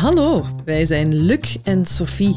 Hallo, wij zijn Luc en Sophie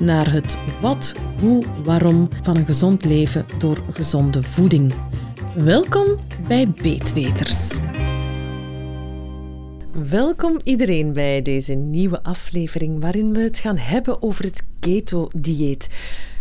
naar het wat, hoe, waarom van een gezond leven door gezonde voeding. Welkom bij Beetweters. Welkom iedereen bij deze nieuwe aflevering waarin we het gaan hebben over het keto-dieet.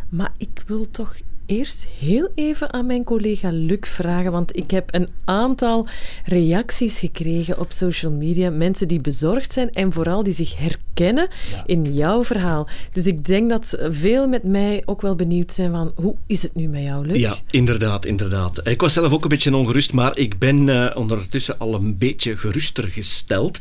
Maar ik wil toch eerst heel even aan mijn collega Luc vragen, want ik heb een aantal reacties gekregen op social media. Mensen die bezorgd zijn en vooral die zich herkennen in jouw verhaal. Dus ik denk dat veel met mij ook wel benieuwd zijn van hoe is het nu met jou, Luc? Ja, inderdaad, inderdaad. Ik was zelf ook een beetje ongerust, maar ik ben uh, ondertussen al een beetje geruster gesteld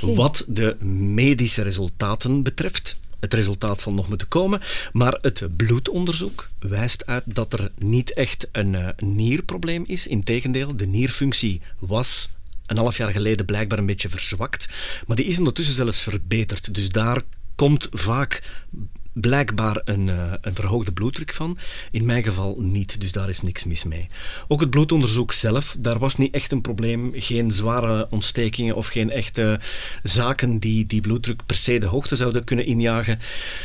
wat de medische resultaten betreft. Het resultaat zal nog moeten komen, maar het bloedonderzoek wijst uit dat er niet echt een eh, nierprobleem is. Integendeel, de nierfunctie was een half jaar geleden blijkbaar een beetje verzwakt, maar die is ondertussen zelfs verbeterd. Dus daar komt vaak blijkbaar een, eh, een verhoogde bloeddruk van. In mijn geval niet, dus daar is niks mis mee. Ook het bloedonderzoek zelf, daar was niet echt een probleem. Geen zware ontstekingen of geen echte zaken die die bloeddruk per se de hoogte zouden kunnen injagen.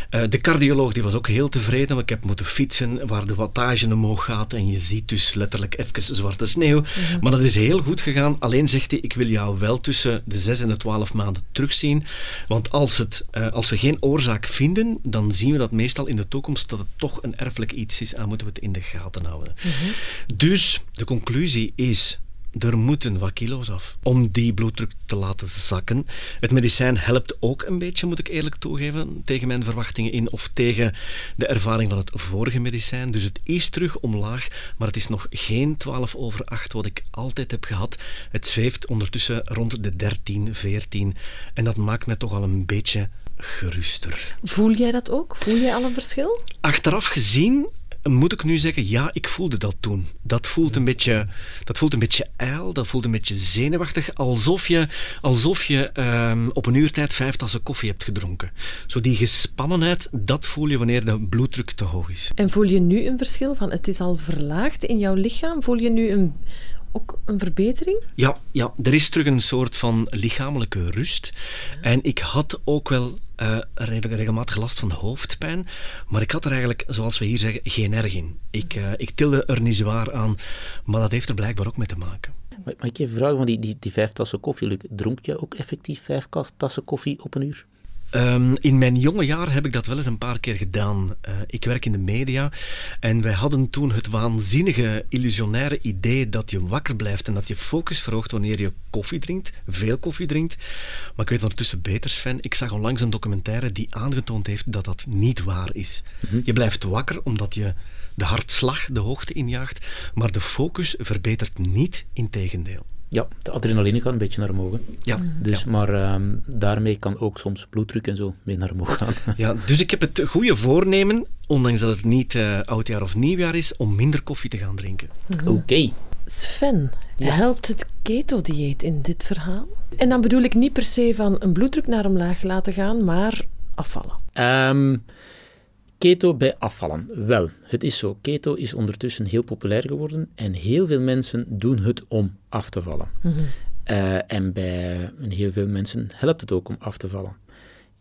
Eh, de cardioloog die was ook heel tevreden, want ik heb moeten fietsen waar de wattage omhoog gaat en je ziet dus letterlijk even zwarte sneeuw. Maar dat is heel goed gegaan. Alleen zegt hij, ik wil jou wel tussen de 6 en de 12 maanden terugzien. Want als, het, eh, als we geen oorzaak vinden, dan zien we dat meestal in de toekomst dat het toch een erfelijk iets is en moeten we het in de gaten houden. Dus de conclusie is. Er moeten wat kilo's af om die bloeddruk te laten zakken. Het medicijn helpt ook een beetje, moet ik eerlijk toegeven, tegen mijn verwachtingen in of tegen de ervaring van het vorige medicijn. Dus het is terug omlaag, maar het is nog geen 12 over 8 wat ik altijd heb gehad. Het zweeft ondertussen rond de 13, 14 en dat maakt mij toch al een beetje geruster. Voel jij dat ook? Voel jij al een verschil? Achteraf gezien moet ik nu zeggen, ja, ik voelde dat toen. Dat voelt een beetje, dat voelt een beetje ijl, dat voelt een beetje zenuwachtig, alsof je, alsof je ehm, op een uurtijd vijf tassen koffie hebt gedronken. Zo die gespannenheid, dat voel je wanneer de bloeddruk te hoog is. En voel je nu een verschil van het is al verlaagd in jouw lichaam? Voel je nu een, ook een verbetering? Ja, ja, er is terug een soort van lichamelijke rust. En ik had ook wel eh, regelmatig last van hoofdpijn. Maar ik had er eigenlijk, zoals we hier zeggen, geen erg in. Ik, eh, ik tilde er niet zwaar aan. Maar dat heeft er blijkbaar ook mee te maken. Maar mag ik even vragen, van die, die, die vijf tassen koffie, Luc, dronk je ook effectief vijf tassen koffie op een uur? Ehm, in mijn jonge jaar heb ik dat wel eens een paar keer gedaan. Eh, ik werk in de media en wij hadden toen het waanzinnige, illusionaire idee dat je wakker blijft en dat je focus verhoogt wanneer je koffie drinkt, veel koffie drinkt. Maar ik weet ondertussen beter, Sven. Ik zag onlangs een documentaire die aangetoond heeft dat dat niet waar is. Je blijft wakker omdat je de hartslag de hoogte injaagt, maar de focus verbetert niet, integendeel. Ja, de adrenaline kan een beetje naar omhoog. Ja, Dus, Maar ehm, daarmee kan ook soms bloeddruk en zo mee naar omhoog gaan. Ja, dus ik heb het goede voornemen, ondanks dat het niet eh, oudjaar of nieuwjaar is, om minder koffie te gaan drinken. Oké. Sven, helpt het keto-dieet in dit verhaal? En dan bedoel ik niet per se van een bloeddruk naar omlaag laten gaan, maar afvallen. Ehm, keto bij afvallen. Wel, het is zo. Keto is ondertussen heel populair geworden en heel veel mensen doen het om af te vallen. Eh, en bij heel veel mensen helpt het ook om af te vallen.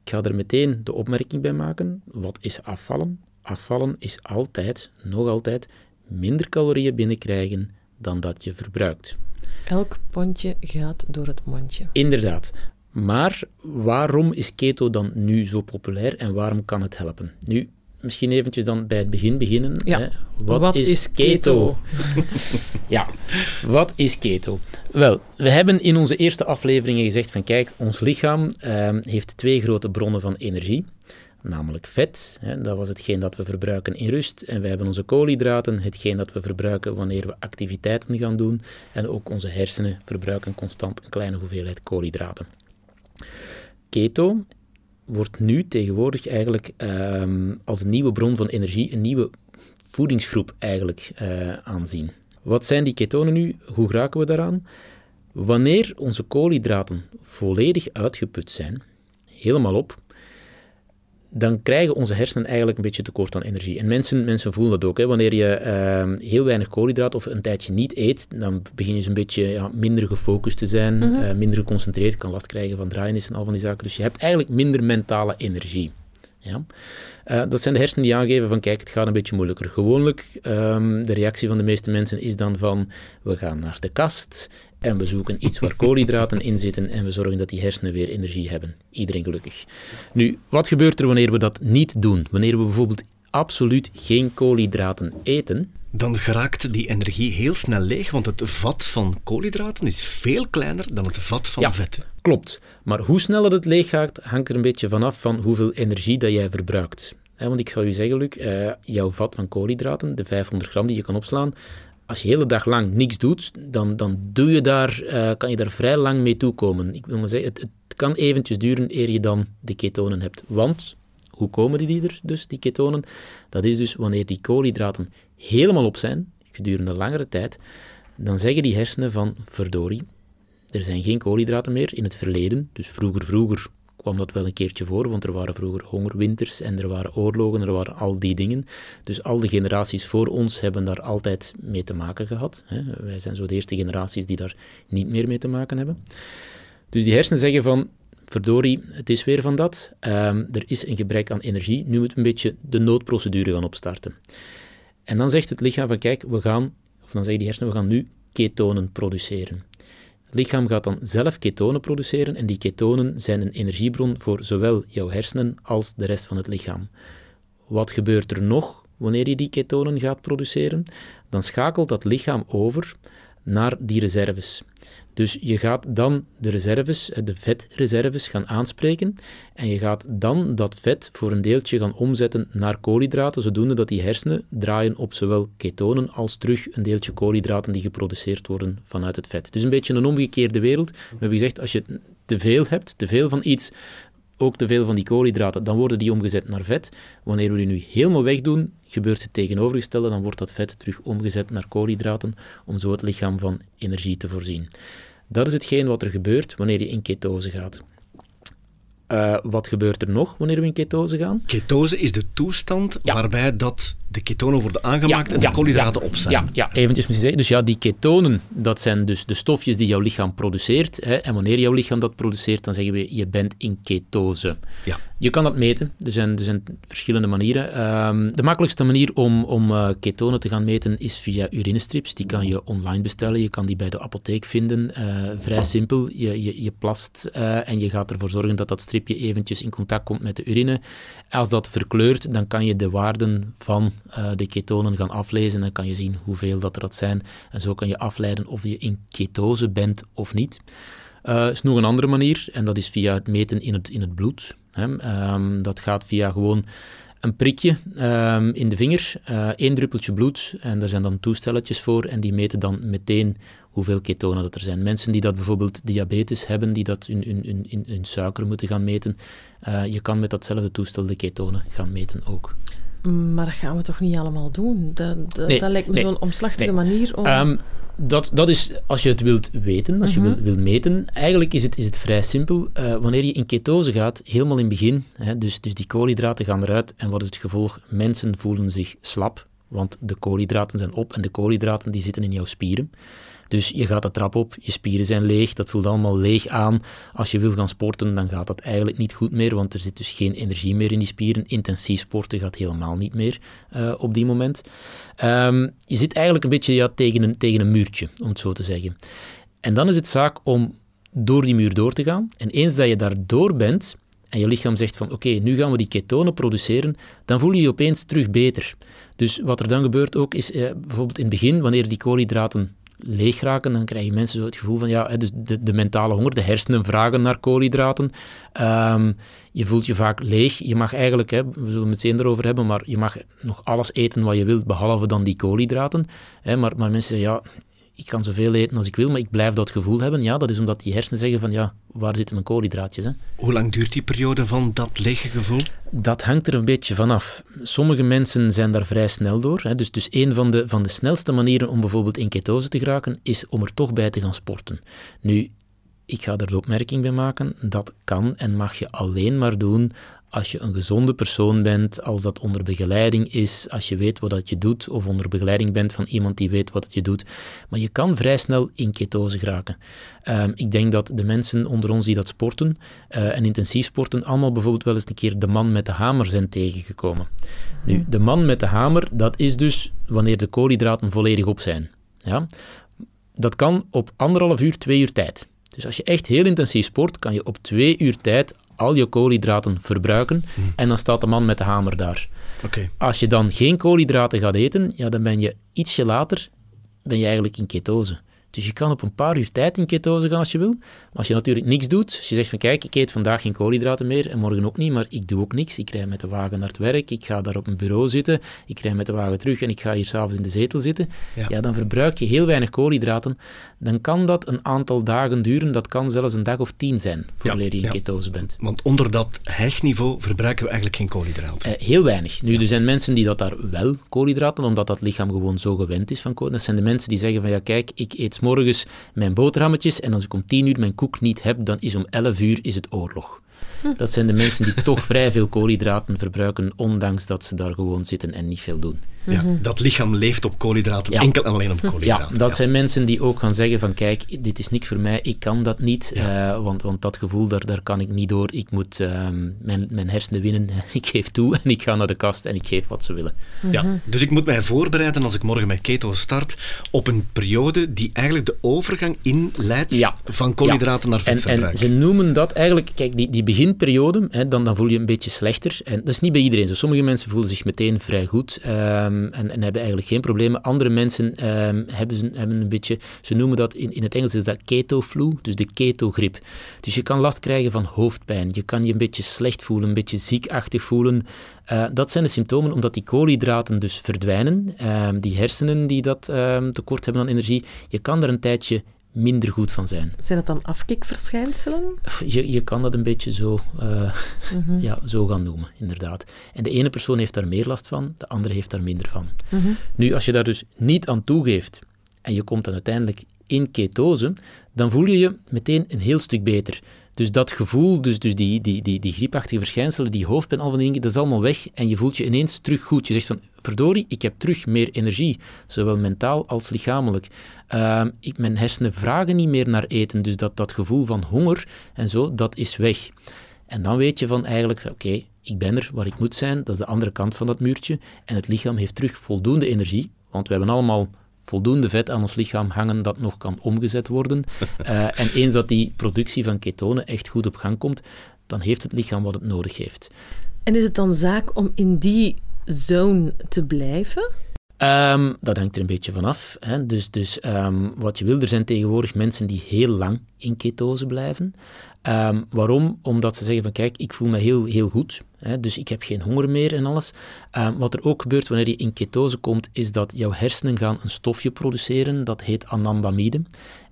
Ik ga er meteen de opmerking bij maken. Wat is afvallen? Afvallen is altijd, nog altijd, minder calorieën binnenkrijgen dan dat je verbruikt. Elk pondje gaat door het mondje. Inderdaad. Maar waarom is keto dan nu zo populair en waarom kan het helpen? Nu, misschien eventjes dan bij het begin beginnen. Ja. Hè. Wat, Wat is, is keto? ja, wat is keto? Wel, we hebben in onze eerste afleveringen gezegd van kijk, ons lichaam ehm, heeft twee grote bronnen van energie. Namelijk vet, hè, dat was hetgeen dat we verbruiken in rust. En wij hebben onze koolhydraten, hetgeen dat we verbruiken wanneer we activiteiten gaan doen. En ook onze hersenen verbruiken constant een kleine hoeveelheid koolhydraten. Keto wordt nu tegenwoordig eigenlijk ehm, als een nieuwe bron van energie, een nieuwe voedingsgroep eigenlijk uh, aanzien. Wat zijn die ketonen nu? Hoe raken we daaraan? Wanneer onze koolhydraten volledig uitgeput zijn, helemaal op, dan krijgen onze hersenen eigenlijk een beetje tekort aan energie. En mensen, mensen voelen dat ook. Hè. Wanneer je uh, heel weinig koolhydraten of een tijdje niet eet, dan begin je een beetje ja, minder gefocust te zijn, mm -hmm. uh, minder geconcentreerd, kan last krijgen van draaienis en al van die zaken. Dus je hebt eigenlijk minder mentale energie. Ja? Uh, dat zijn de hersenen die aangeven van kijk, het gaat een beetje moeilijker. Gewoonlijk, um, de reactie van de meeste mensen is dan van we gaan naar de kast en we zoeken iets waar koolhydraten in zitten en we zorgen dat die hersenen weer energie hebben. Iedereen gelukkig. Nu, wat gebeurt er wanneer we dat niet doen? Wanneer we bijvoorbeeld absoluut geen koolhydraten eten, dan geraakt die energie heel snel leeg, want het vat van koolhydraten is veel kleiner dan het vat van ja, vetten. Klopt. Maar hoe sneller het leeg gaat, hangt er een beetje vanaf van hoeveel energie dat jij verbruikt. want ik ga u zeggen, Luc, uh, jouw vat van koolhydraten, de 500 gram die je kan opslaan, als je de hele dag lang niks doet, dan, dan doe je daar, uh, kan je daar vrij lang mee toekomen. Ik wil maar zeggen, het, het kan eventjes duren eer je dan de ketonen hebt. Want, hoe komen die er dus, die ketonen? Dat is dus wanneer die koolhydraten helemaal op zijn, gedurende langere tijd, dan zeggen die hersenen van, verdorie, er zijn geen koolhydraten meer in het verleden. Dus vroeger, vroeger kwam dat wel een keertje voor, want er waren vroeger hongerwinters en er waren oorlogen, er waren al die dingen. Dus al de generaties voor ons hebben daar altijd mee te maken gehad. Wij zijn zo de eerste generaties die daar niet meer mee te maken hebben. Dus die hersenen zeggen van, verdorie, het is weer van dat. Um, er is een gebrek aan energie, nu moet een beetje de noodprocedure gaan opstarten. En dan zegt het lichaam van, kijk, we gaan, of dan zeggen die hersenen, we gaan nu ketonen produceren. Lichaam gaat dan zelf ketonen produceren en die ketonen zijn een energiebron voor zowel jouw hersenen als de rest van het lichaam. Wat gebeurt er nog wanneer je die ketonen gaat produceren? Dan schakelt dat lichaam over naar die reserves. Dus je gaat dan de reserves, de vetreserves, gaan aanspreken en je gaat dan dat vet voor een deeltje gaan omzetten naar koolhydraten, zodoende dat die hersenen draaien op zowel ketonen als terug een deeltje koolhydraten die geproduceerd worden vanuit het vet. Dus een beetje een omgekeerde wereld. We hebben gezegd, als je te veel hebt, te veel van iets, ook te veel van die koolhydraten, dan worden die omgezet naar vet. Wanneer we die nu helemaal wegdoen, gebeurt het tegenovergestelde, dan wordt dat vet terug omgezet naar koolhydraten, om zo het lichaam van energie te voorzien. Dat is hetgeen wat er gebeurt wanneer je in ketose gaat. Uh, wat gebeurt er nog wanneer we in ketose gaan? Ketose is de toestand ja. waarbij dat de ketonen worden aangemaakt ja, en de ja, koolhydraten op zijn. Ja, ja eventjes misschien zeggen. Dus ja, die ketonen, dat zijn dus de stofjes die jouw lichaam produceert. Hè, en wanneer jouw lichaam dat produceert, dan zeggen we, je bent in ketose. Ja. Je kan dat meten. Er zijn, er zijn verschillende manieren. Um, de makkelijkste manier om, om uh, ketonen te gaan meten is via urinestrips. Die kan je online bestellen. Je kan die bij de apotheek vinden. Uh, vrij simpel. Je, je, je plast uh, en je gaat ervoor zorgen dat dat stripje eventjes in contact komt met de urine. Als dat verkleurt, dan kan je de waarden van de ketonen gaan aflezen. Dan kan je zien hoeveel dat er dat zijn. En zo kan je afleiden of je in ketose bent of niet. Uh, is nog een andere manier en dat is via het meten in het, in het bloed. Um, dat gaat via gewoon een prikje um, in de vinger, uh, één druppeltje bloed en daar zijn dan toestelletjes voor en die meten dan meteen hoeveel ketonen dat er zijn. Mensen die dat bijvoorbeeld diabetes hebben, die dat hun, hun, suiker moeten gaan meten, uh, je kan met datzelfde toestel de ketonen gaan meten ook. Maar dat gaan we toch niet allemaal doen? Dat, dat, nee, dat lijkt me nee, zo'n omslachtige nee. manier om... Um, dat, dat is als je het wilt weten, als je mm-hmm. wil, wil meten. Eigenlijk is het, is het vrij simpel. Uh, wanneer je in ketose gaat, helemaal in het begin, hè, dus, dus die koolhydraten gaan eruit. En wat is het gevolg? Mensen voelen zich slap, want de koolhydraten zijn op en de koolhydraten die zitten in jouw spieren. Dus je gaat de trap op, je spieren zijn leeg, dat voelt allemaal leeg aan. Als je wil gaan sporten, dan gaat dat eigenlijk niet goed meer, want er zit dus geen energie meer in die spieren. Intensief sporten gaat helemaal niet meer uh, op die moment. Um, je zit eigenlijk een beetje ja, tegen, een, tegen een muurtje, om het zo te zeggen. En dan is het zaak om door die muur door te gaan. En eens dat je daar door bent, en je lichaam zegt van oké, nu gaan we die ketonen produceren, dan voel je je opeens terug beter. Dus wat er dan gebeurt ook is, eh, bijvoorbeeld in het begin, wanneer die koolhydraten leeg raken, dan krijgen mensen zo het gevoel van ja, dus de, de mentale honger, de hersenen vragen naar koolhydraten. Um, je voelt je vaak leeg. Je mag eigenlijk, hè, we zullen het meteen erover hebben, maar je mag nog alles eten wat je wilt, behalve dan die koolhydraten. Hè, maar, maar mensen ja, ik kan zoveel eten als ik wil, maar ik blijf dat gevoel hebben. Ja, dat is omdat die hersenen zeggen van, ja, waar zitten mijn koolhydraatjes? Hè? Hoe lang duurt die periode van dat lege gevoel? Dat hangt er een beetje vanaf. Sommige mensen zijn daar vrij snel door. Hè. Dus, dus een van de, van de snelste manieren om bijvoorbeeld in ketose te geraken, is om er toch bij te gaan sporten. Nu, ik ga er de opmerking bij maken, dat kan en mag je alleen maar doen als je een gezonde persoon bent, als dat onder begeleiding is, als je weet wat dat je doet, of onder begeleiding bent van iemand die weet wat je doet. Maar je kan vrij snel in ketose geraken. Ehm, ik denk dat de mensen onder ons die dat sporten, uh, en intensief sporten, allemaal bijvoorbeeld wel eens een keer de man met de hamer zijn tegengekomen. Nu, de man met de hamer, dat is dus wanneer de koolhydraten volledig op zijn. Ja? Dat kan op anderhalf uur, twee uur tijd. Dus als je echt heel intensief sport, kan je op twee uur tijd al je koolhydraten verbruiken hmm. en dan staat de man met de hamer daar. Okay. Als je dan geen koolhydraten gaat eten, ja, dan ben je ietsje later ben je eigenlijk in ketose. Dus je kan op een paar uur tijd in ketose gaan als je wil. Maar als je natuurlijk niks doet, als je zegt van kijk, ik eet vandaag geen koolhydraten meer en morgen ook niet, maar ik doe ook niks. Ik rij met de wagen naar het werk, ik ga daar op een bureau zitten, ik rij met de wagen terug en ik ga hier s'avonds in de zetel zitten. Ja. dan verbruik je heel weinig koolhydraten. Dan kan dat een aantal dagen duren, dat kan zelfs een dag of tien zijn, voor je in ketose bent. Want onder dat hegniveau verbruiken we eigenlijk geen koolhydraten. Eh, heel weinig. Nu, er zijn mensen die dat daar wel koolhydraten, omdat dat lichaam gewoon zo gewend is van koolhydraten. Dat zijn de mensen die zeggen van ja kijk, ik eet morgens mijn boterhammetjes en als ik om tien uur mijn koek niet heb, dan is om elf uur is het oorlog. Dat zijn de mensen die toch vrij veel koolhydraten verbruiken, ondanks dat ze daar gewoon zitten en niet veel doen. Ja, mhm. dat lichaam leeft op koolhydraten, enkel en alleen op koolhydraten. Ja, dat zijn mensen die ook gaan zeggen van kijk, dit is niks voor mij, ik kan dat niet, uh, want, want dat gevoel, daar, daar kan ik niet door. Ik moet uh, mijn, mijn hersenen winnen, ik geef toe en ik ga naar de kast en ik geef wat ze willen. Ja, mhm. dus ik moet mij voorbereiden als ik morgen met keto start op een periode die eigenlijk de overgang inleidt van koolhydraten naar vetverbruik. En, en ze noemen dat eigenlijk, kijk, die, die beginperiode, hè, dan, dan voel je een beetje slechter. En dat is niet bij iedereen zo. Sommige mensen voelen zich meteen vrij goed. Uh, Ehm, en, en, hebben eigenlijk geen problemen. Andere mensen ehm, hebben, ze, hebben een beetje, ze noemen dat in, in het Engels is dat keto-flu, dus de keto-grip. Dus je kan last krijgen van hoofdpijn, je kan je een beetje slecht voelen, een beetje ziekachtig voelen. Uh, dat zijn de symptomen omdat die koolhydraten dus verdwijnen, ehm, die hersenen die dat tekort hebben aan energie. Je kan er een tijdje minder goed van zijn. Zijn het dan afkikverschijnselen? Je, je kan dat een beetje zo, uh, ja, zo gaan noemen, inderdaad. En de ene persoon heeft daar meer last van, de andere heeft daar minder van. Mhm. Nu, als je daar dus niet aan toegeeft en je komt dan uiteindelijk in ketose, dan voel je je meteen een heel stuk beter. Dus dat gevoel, dus, dus die, die, die, die griepachtige verschijnselen, die hoofdpijn, al van dingen, dat is allemaal weg en je voelt je ineens terug goed. Je zegt van, verdorie, ik heb terug meer energie, zowel mentaal als lichamelijk. Uh, ik, mijn hersenen vragen niet meer naar eten, dus dat, dat gevoel van honger en zo, dat is weg. En dan weet je van eigenlijk, oké, ik ben er waar ik moet zijn, dat is de andere kant van dat muurtje, en het lichaam heeft terug voldoende energie, want we hebben allemaal voldoende vet aan ons lichaam hangen dat nog kan omgezet worden. Uh, en eens dat die productie van ketonen echt goed op gang komt, dan heeft het lichaam wat het nodig heeft. En is het dan zaak om in die zone te blijven? Um, dat hangt er een beetje vanaf. Dus, dus um, wat je wil, er zijn tegenwoordig mensen die heel lang in ketose blijven. Um, waarom? Omdat ze zeggen van kijk, ik voel me heel, heel goed, hè, dus ik heb geen honger meer en alles. wat er ook gebeurt wanneer je in ketose komt, is dat jouw hersenen gaan een stofje produceren, dat heet anandamide.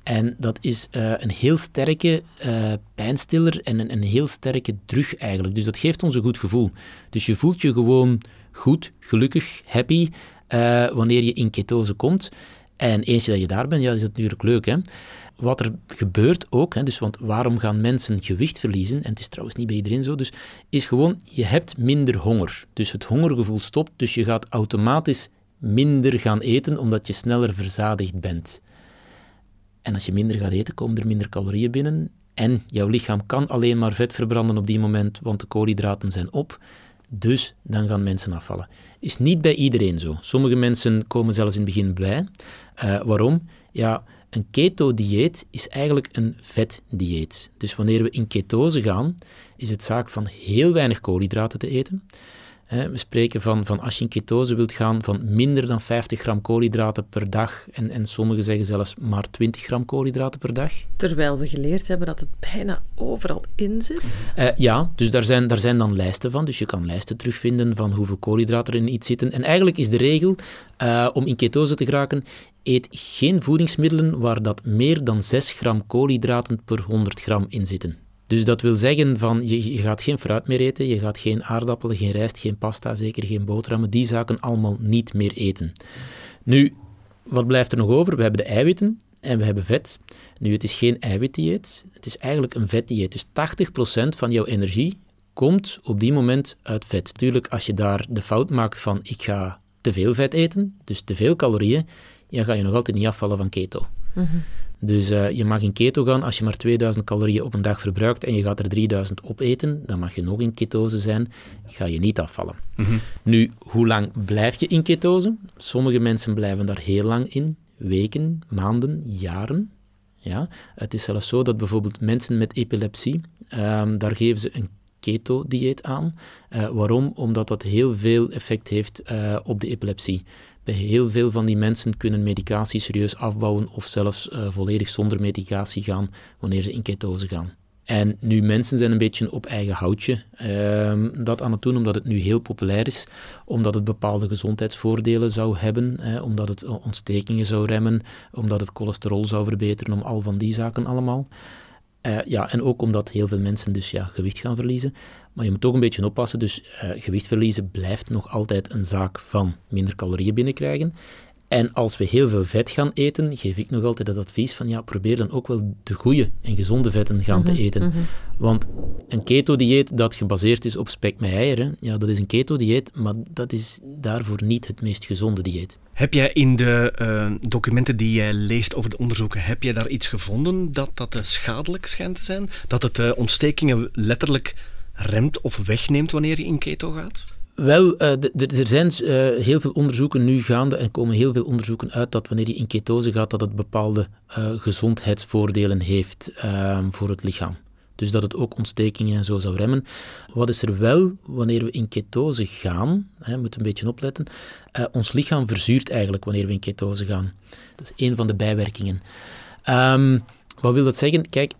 En dat is uh, een heel sterke uh, pijnstiller en een, een heel sterke drug eigenlijk. Dus dat geeft ons een goed gevoel. Dus je voelt je gewoon goed, gelukkig, happy uh, wanneer je in ketose komt. En eens dat je daar bent, ja, is het natuurlijk leuk. Hè? Wat er gebeurt ook, hè, dus want waarom gaan mensen gewicht verliezen, en het is trouwens niet bij iedereen zo, dus is gewoon, je hebt minder honger. Dus het hongergevoel stopt, dus je gaat automatisch minder gaan eten, omdat je sneller verzadigd bent. En als je minder gaat eten, komen er minder calorieën binnen. En jouw lichaam kan alleen maar vet verbranden op die moment, want de koolhydraten zijn op. Dus dan gaan mensen afvallen. Is niet bij iedereen zo. Sommige mensen komen zelfs in het begin blij. Uh, waarom? Ja, een keto-dieet is eigenlijk een vetdieet. Dus wanneer we in ketose gaan, is het zaak van heel weinig koolhydraten te eten. We spreken van, van als je in ketose wilt gaan van minder dan 50 gram koolhydraten per dag. En, en sommigen zeggen zelfs maar 20 gram koolhydraten per dag. Terwijl we geleerd hebben dat het bijna overal in zit. Uh, ja, dus daar zijn, daar zijn dan lijsten van. Dus je kan lijsten terugvinden van hoeveel koolhydraten er in iets zitten. En eigenlijk is de regel uh, om in ketose te geraken, eet geen voedingsmiddelen waar dat meer dan 6 gram koolhydraten per 100 gram in zitten. Dus dat wil zeggen van je, gaat geen fruit meer eten, je gaat geen aardappelen, geen rijst, geen pasta, zeker geen boterhammen, die zaken allemaal niet meer eten. Nu, wat blijft er nog over? We hebben de eiwitten en we hebben vet. Nu, het is geen eiwitdieet, het is eigenlijk een vetdieet. Dus 80% van jouw energie komt op die moment uit vet. Tuurlijk, als je daar de fout maakt van ik ga te veel vet eten, dus te veel calorieën, dan ga je nog altijd niet afvallen van keto. Mm dus uh, je mag in keto gaan als je maar 2000 calorieën op een dag verbruikt en je gaat er 3000 opeten, dan mag je nog in ketose zijn, ga je niet afvallen. Mhm. Nu, hoe lang blijf je in ketose? Sommige mensen blijven daar heel lang in, weken, maanden, jaren. Ja? Het is zelfs zo dat bijvoorbeeld mensen met epilepsie, um, daar geven ze een keto-dieet aan. Uh, waarom? Omdat dat heel veel effect heeft uh, op de epilepsie. Heel veel van die mensen kunnen medicatie serieus afbouwen of zelfs uh, volledig zonder medicatie gaan wanneer ze in ketose gaan. En nu, mensen zijn een beetje op eigen houtje uh, dat aan het doen, omdat het nu heel populair is, omdat het bepaalde gezondheidsvoordelen zou hebben, omdat het ontstekingen zou remmen, omdat het cholesterol zou verbeteren, om al van die zaken allemaal. Uh, ja, en ook omdat heel veel mensen dus ja, gewicht gaan verliezen. Maar je moet ook een beetje oppassen. Dus uh, gewicht verliezen blijft nog altijd een zaak van minder calorieën binnenkrijgen. En als we heel veel vet gaan eten, geef ik nog altijd het advies van ja, probeer dan ook wel de goede en gezonde vetten gaan te mhm, eten. Mhm. Want een keto-dieet dat gebaseerd is op spek met eieren, ja, dat is een keto-dieet, maar dat is daarvoor niet het meest gezonde dieet. Heb jij in de uh, documenten die jij leest over de onderzoeken, heb jij daar iets gevonden dat dat uh, schadelijk schijnt te zijn? Dat het uh, ontstekingen letterlijk remt of wegneemt wanneer je in keto gaat? Wel, er zijn heel veel onderzoeken nu gaande en komen heel veel onderzoeken uit dat wanneer je in ketose gaat, dat het bepaalde gezondheidsvoordelen heeft ehm, voor het lichaam. Dus dat het ook ontstekingen en zo zou remmen. Wat is er wel wanneer we in ketose gaan? Hè, we moeten een beetje opletten. Ons lichaam verzuurt eigenlijk wanneer we in ketose gaan. Dat is een van de bijwerkingen. Um, wat wil dat zeggen? Kijk,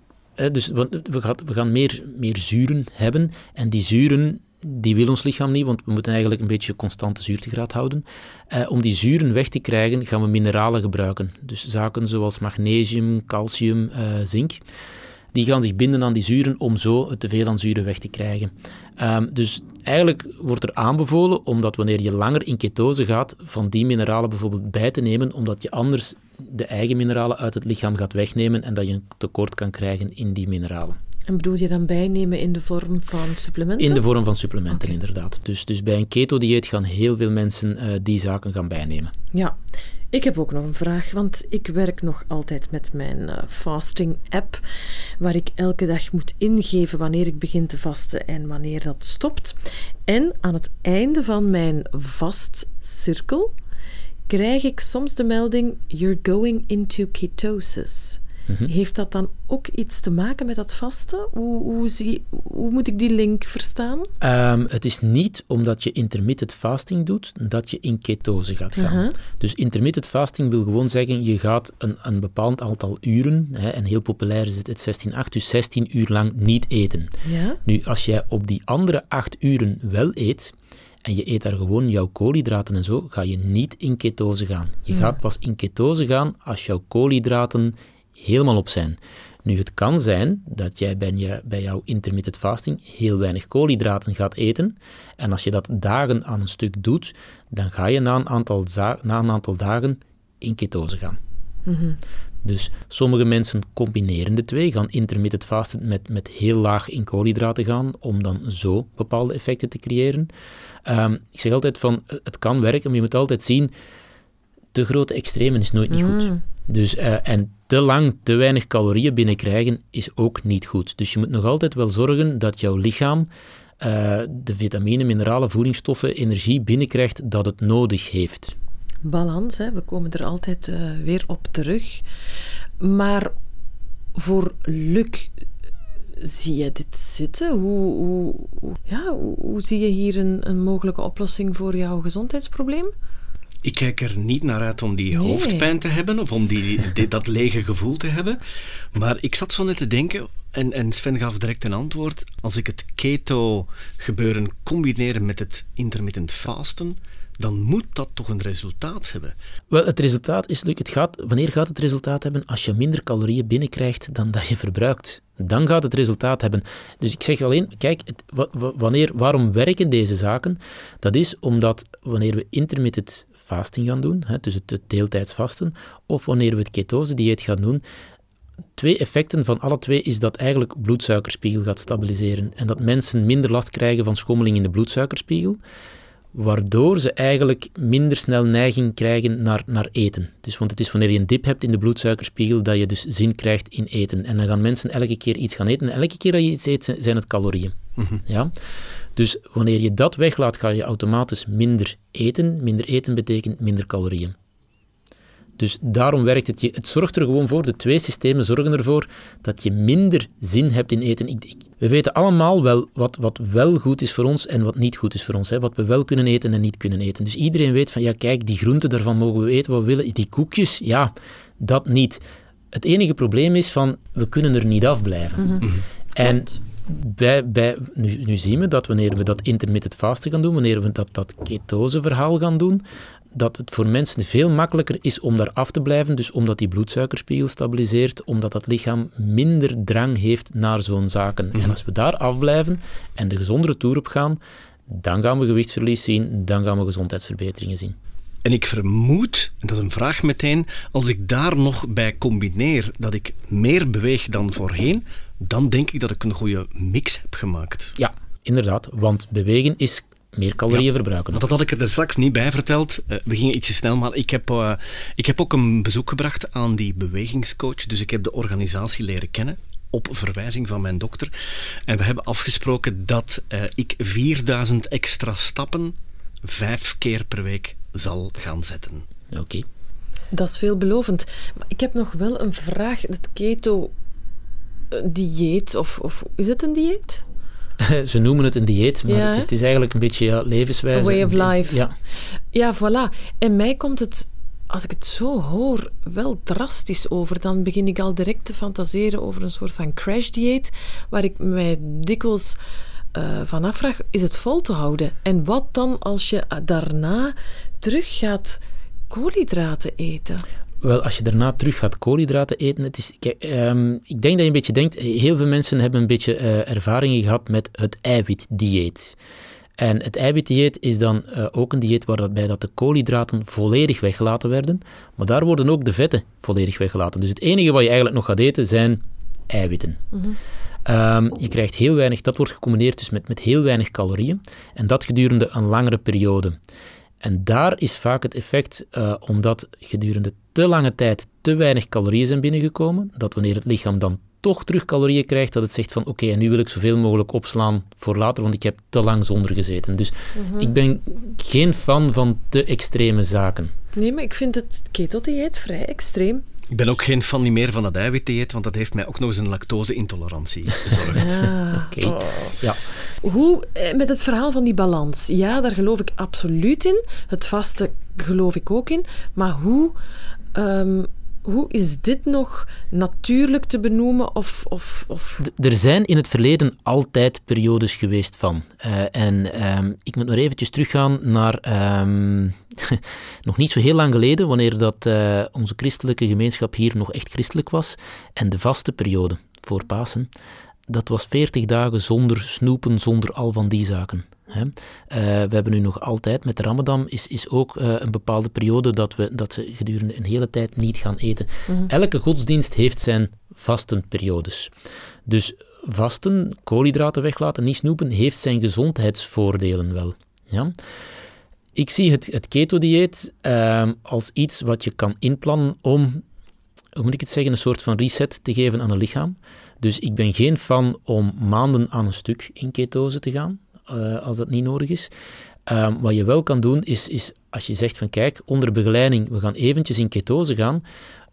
dus we, we gaan meer, meer zuren hebben. En die zuren die wil ons lichaam niet, want we moeten eigenlijk een beetje constante zuurtegraad houden. Uh, om die zuren weg te krijgen, gaan we mineralen gebruiken. Dus zaken zoals magnesium, calcium, uh, zink die gaan zich binden aan die zuren om zo het teveel aan zuren weg te krijgen. Ehm, dus eigenlijk wordt er aanbevolen, omdat wanneer je langer in ketose gaat, van die mineralen bijvoorbeeld bij te nemen, omdat je anders de eigen mineralen uit het lichaam gaat wegnemen en dat je een tekort kan krijgen in die mineralen. En bedoel je dan bijnemen in de vorm van supplementen? In de vorm van supplementen, inderdaad. Dus, dus bij een keto-dieet gaan heel veel mensen uh, die zaken gaan bijnemen. Ja, ik heb ook nog een vraag, want ik werk nog altijd met mijn uh, fasting-app, waar ik elke dag moet ingeven wanneer ik begin te vasten en wanneer dat stopt. En aan het einde van mijn vastcirkel krijg ik soms de melding: You're going into ketosis. Mhm. Heeft dat dan ook iets te maken met dat vasten? Hoe, hoe, zie, hoe moet ik die link verstaan? Um, het is niet omdat je intermittent fasting doet dat je in ketose gaat gaan. Dus intermittent fasting wil gewoon zeggen je gaat een, een bepaald aantal uren, hè, en heel populair is het het 16-8, dus 16 uur lang niet eten. Ja? Nu, als jij op die andere 8 uren wel eet, en je eet daar gewoon jouw koolhydraten en zo, ga je niet in ketose gaan. Je gaat pas in ketose gaan als jouw koolhydraten helemaal op zijn. Nu, het kan zijn dat jij bij, je, bij jouw intermittent fasting heel weinig koolhydraten gaat eten. En als je dat dagen aan een stuk doet, dan ga je na een aantal, na een aantal dagen in ketose gaan. Mhm. Dus sommige mensen combineren de twee, gaan intermittent fasten met, met heel laag in koolhydraten gaan, om dan zo bepaalde effecten te creëren. Um, ik zeg altijd van, het kan werken, maar je moet altijd zien, te grote extremen is nooit niet goed. Mm. Dus, uh, en te lang te weinig calorieën binnenkrijgen is ook niet goed. Dus je moet nog altijd wel zorgen dat jouw lichaam uh, de vitamine, mineralen, voedingsstoffen, energie binnenkrijgt dat het nodig heeft. Balans, hè? we komen er altijd uh, weer op terug. Maar voor Luc zie je dit zitten? Hoe, hoe, ja, hoe zie je hier een, een mogelijke oplossing voor jouw gezondheidsprobleem? Ik kijk er niet naar uit om die Nee. hoofdpijn te hebben of om die, die- dat lege gevoel te hebben. Maar ik zat zo net te denken, en, en Sven gaf direct een antwoord. Als ik het keto-gebeuren combineer met het intermittent fasten, dan moet dat toch een resultaat hebben. Wel, het resultaat is, Luc, het gaat, wanneer gaat het resultaat hebben? Als je minder calorieën binnenkrijgt dan dat je verbruikt. Dan gaat het resultaat hebben. Dus ik zeg alleen, kijk, het, wa- wa- wanneer, waarom werken deze zaken? Dat is omdat wanneer we intermittent fasting gaan doen, hè, dus het, het deeltijds vasten, of wanneer we het ketose-dieet gaan doen, twee effecten van alle twee is dat eigenlijk bloedsuikerspiegel gaat stabiliseren en dat mensen minder last krijgen van schommeling in de bloedsuikerspiegel waardoor ze eigenlijk minder snel neiging krijgen naar, naar eten. Dus, want het is wanneer je een dip hebt in de bloedsuikerspiegel dat je dus zin krijgt in eten. En dan gaan mensen elke keer iets gaan eten. En elke keer dat je iets eet, zijn het calorieën. Ja? Dus wanneer je dat weglaat, ga je automatisch minder eten. Minder eten betekent minder calorieën. Dus daarom werkt het. Je, het zorgt er gewoon voor, de twee systemen zorgen ervoor dat je minder zin hebt in eten. Ik, ik- we weten allemaal wel wat, wat wel goed is voor ons en wat niet goed is voor ons. Hè. Wat we wel kunnen eten en niet kunnen eten. Dus iedereen weet van, ja kijk, die groenten, daarvan mogen we eten wat we willen. Die koekjes, ja, dat niet. Het enige probleem is van, we kunnen er niet afblijven. En Klopt. bij, bij, nu, nu zien we dat wanneer we dat intermittent fasten gaan doen, wanneer we dat, dat ketose-verhaal gaan doen, dat het voor mensen veel makkelijker is om daar af te blijven. Dus omdat die bloedsuikerspiegel stabiliseert, omdat dat lichaam minder drang heeft naar zo'n zaken. En als we daar afblijven en de gezondere toer op gaan, dan gaan we gewichtsverlies zien, dan gaan we gezondheidsverbeteringen zien. En ik vermoed, en dat is een vraag meteen, als ik daar nog bij combineer dat ik meer beweeg dan voorheen, dan denk ik dat ik een goede mix heb gemaakt. Ja, inderdaad, want bewegen is meer calorieën verbruiken. Dat had ik er straks niet bij verteld. Eh, we gingen ietsje snel, maar ik heb, eh, ik heb ook een bezoek gebracht aan die bewegingscoach. Dus ik heb de organisatie leren kennen op verwijzing van mijn dokter. En we hebben afgesproken dat eh, ik 4000 extra stappen vijf keer per week zal gaan zetten. Oké. Dat is veelbelovend. Maar ik heb nog wel een vraag. Het keto-dieet, of, of is het een dieet? Ze noemen het een dieet, maar Ja, het, is, het is eigenlijk een beetje ja, levenswijze. A way of life. Ja, Ja, voilà. En mij komt het, als ik het zo hoor, wel drastisch over. Dan begin ik al direct te fantaseren over een soort van crash-dieet, waar ik mij dikwijls eh van afvraag, is het vol te houden? En wat dan als je daarna terug gaat koolhydraten eten? Wel, als je daarna terug gaat koolhydraten eten, het is, kijk, ehm, ik denk dat je een beetje denkt, heel veel mensen hebben een beetje eh, ervaringen gehad met het eiwitdieet. En het eiwitdieet is dan eh, ook een dieet waarbij dat de koolhydraten volledig weggelaten werden, maar daar worden ook de vetten volledig weggelaten. Dus het enige wat je eigenlijk nog gaat eten zijn eiwitten. Ehm, je krijgt heel weinig, dat wordt gecombineerd dus met, met heel weinig calorieën en dat gedurende een langere periode. En daar is vaak het effect, eh, omdat gedurende te lange tijd te weinig calorieën zijn binnengekomen, dat wanneer het lichaam dan toch terug calorieën krijgt, dat het zegt van oké, en nu wil ik zoveel mogelijk opslaan voor later, want ik heb te lang zonder gezeten. Dus ik ben geen fan van te extreme zaken. Nee, maar ik vind het keto-dieet vrij extreem. Ik ben ook geen fan meer van het eiwitdieet, want dat heeft mij ook nog eens een lactose-intolerantie bezorgd. Ah. Oké. Ja. Hoe, eh, met het verhaal van die balans. Ja, daar geloof ik absoluut in. Het vaste geloof ik ook in. Maar hoe, ehm, hoe is dit nog natuurlijk te benoemen? Of, of, of... Er zijn in het verleden altijd periodes geweest van. Eh, en ehm, ik moet nog eventjes teruggaan naar ehm, nog niet zo heel lang geleden, wanneer dat, eh, onze christelijke gemeenschap hier nog echt christelijk was. En de vaste periode voor Pasen, dat was 40 dagen zonder snoepen, zonder al van die zaken. Hè. Eh, we hebben nu nog altijd, met de Ramadan, is, is ook eh, een bepaalde periode dat, we, dat ze gedurende een hele tijd niet gaan eten. Elke godsdienst heeft zijn vastenperiodes. Dus vasten, koolhydraten weglaten, niet snoepen, heeft zijn gezondheidsvoordelen wel. Ja? Ik zie het, het keto-dieet ehm, als iets wat je kan inplannen om, hoe moet ik het zeggen, een soort van reset te geven aan het lichaam. Dus ik ben geen fan om maanden aan een stuk in ketose te gaan, eh, als dat niet nodig is. Ehm, wat je wel kan doen, is, is als je zegt van kijk, onder begeleiding, we gaan eventjes in ketose gaan,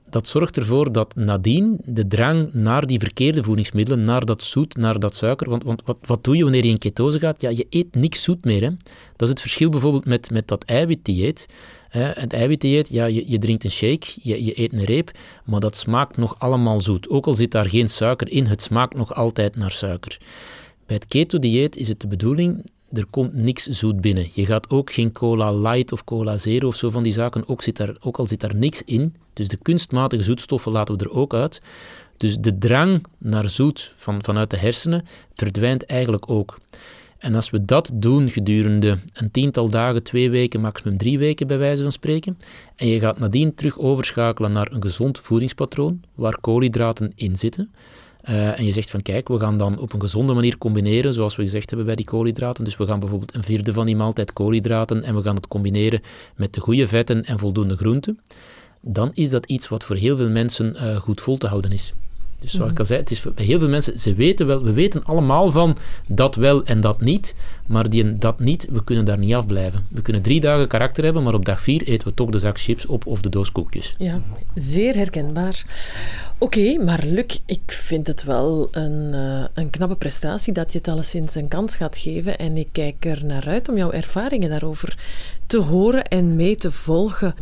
dat zorgt ervoor dat nadien de drang naar die verkeerde voedingsmiddelen, naar dat zoet, naar dat suiker. Want, want wat, wat doe je wanneer je in ketose gaat? Ja, je eet niks zoet meer. Hè? Dat is het verschil bijvoorbeeld met, met dat eiwitdieet. Het eiwitdieet, ja, je, je drinkt een shake, je, je eet een reep, maar dat smaakt nog allemaal zoet. Ook al zit daar geen suiker in, het smaakt nog altijd naar suiker. Bij het keto-dieet is het de bedoeling er komt niks zoet binnen. Je gaat ook geen cola light of cola zero of zo van die zaken, ook, zit daar, ook al zit daar niks in. Dus de kunstmatige zoetstoffen laten we er ook uit. Dus de drang naar zoet van, vanuit de hersenen verdwijnt eigenlijk ook. En als we dat doen gedurende een tiental dagen, twee weken, maximum drie weken bij wijze van spreken, en je gaat nadien terug overschakelen naar een gezond voedingspatroon waar koolhydraten in zitten, uh, en je zegt van kijk, we gaan dan op een gezonde manier combineren, zoals we gezegd hebben bij die koolhydraten. Dus we gaan bijvoorbeeld een vierde van die maaltijd koolhydraten en we gaan het combineren met de goede vetten en voldoende groenten. Dan is dat iets wat voor heel veel mensen uh, goed vol te houden is. Dus zoals ik al zei, het is bij heel veel mensen, ze weten wel, we weten allemaal van dat wel en dat niet, maar die dat niet, we kunnen daar niet afblijven. We kunnen drie dagen karakter hebben, maar op dag vier eten we toch de zak chips op of de doos koekjes. Ja, zeer herkenbaar. Oké, maar Luc, ik vind het wel een, uh, een knappe prestatie dat je het alleszins een kans gaat geven en ik kijk er naar uit om jouw ervaringen daarover te horen en mee te volgen.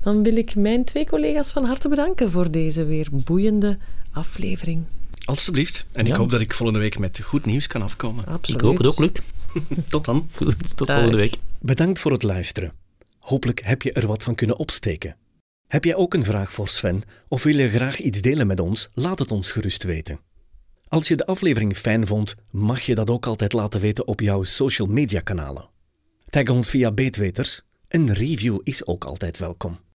Dan wil ik mijn twee collega's van harte bedanken voor deze weer boeiende aflevering. Alsjeblieft. En ik hoop dat ik volgende week met goed nieuws kan afkomen. Absoluut. Ik hoop het ook, Luc. Tot dan. Tot volgende week. Bedankt voor het luisteren. Hopelijk heb je er wat van kunnen opsteken. Heb jij ook een vraag voor Sven of wil je graag iets delen met ons? Laat het ons gerust weten. Als je de aflevering fijn vond, mag je dat ook altijd laten weten op jouw social media kanalen. Tag ons via Beetweters. Een review is ook altijd welkom.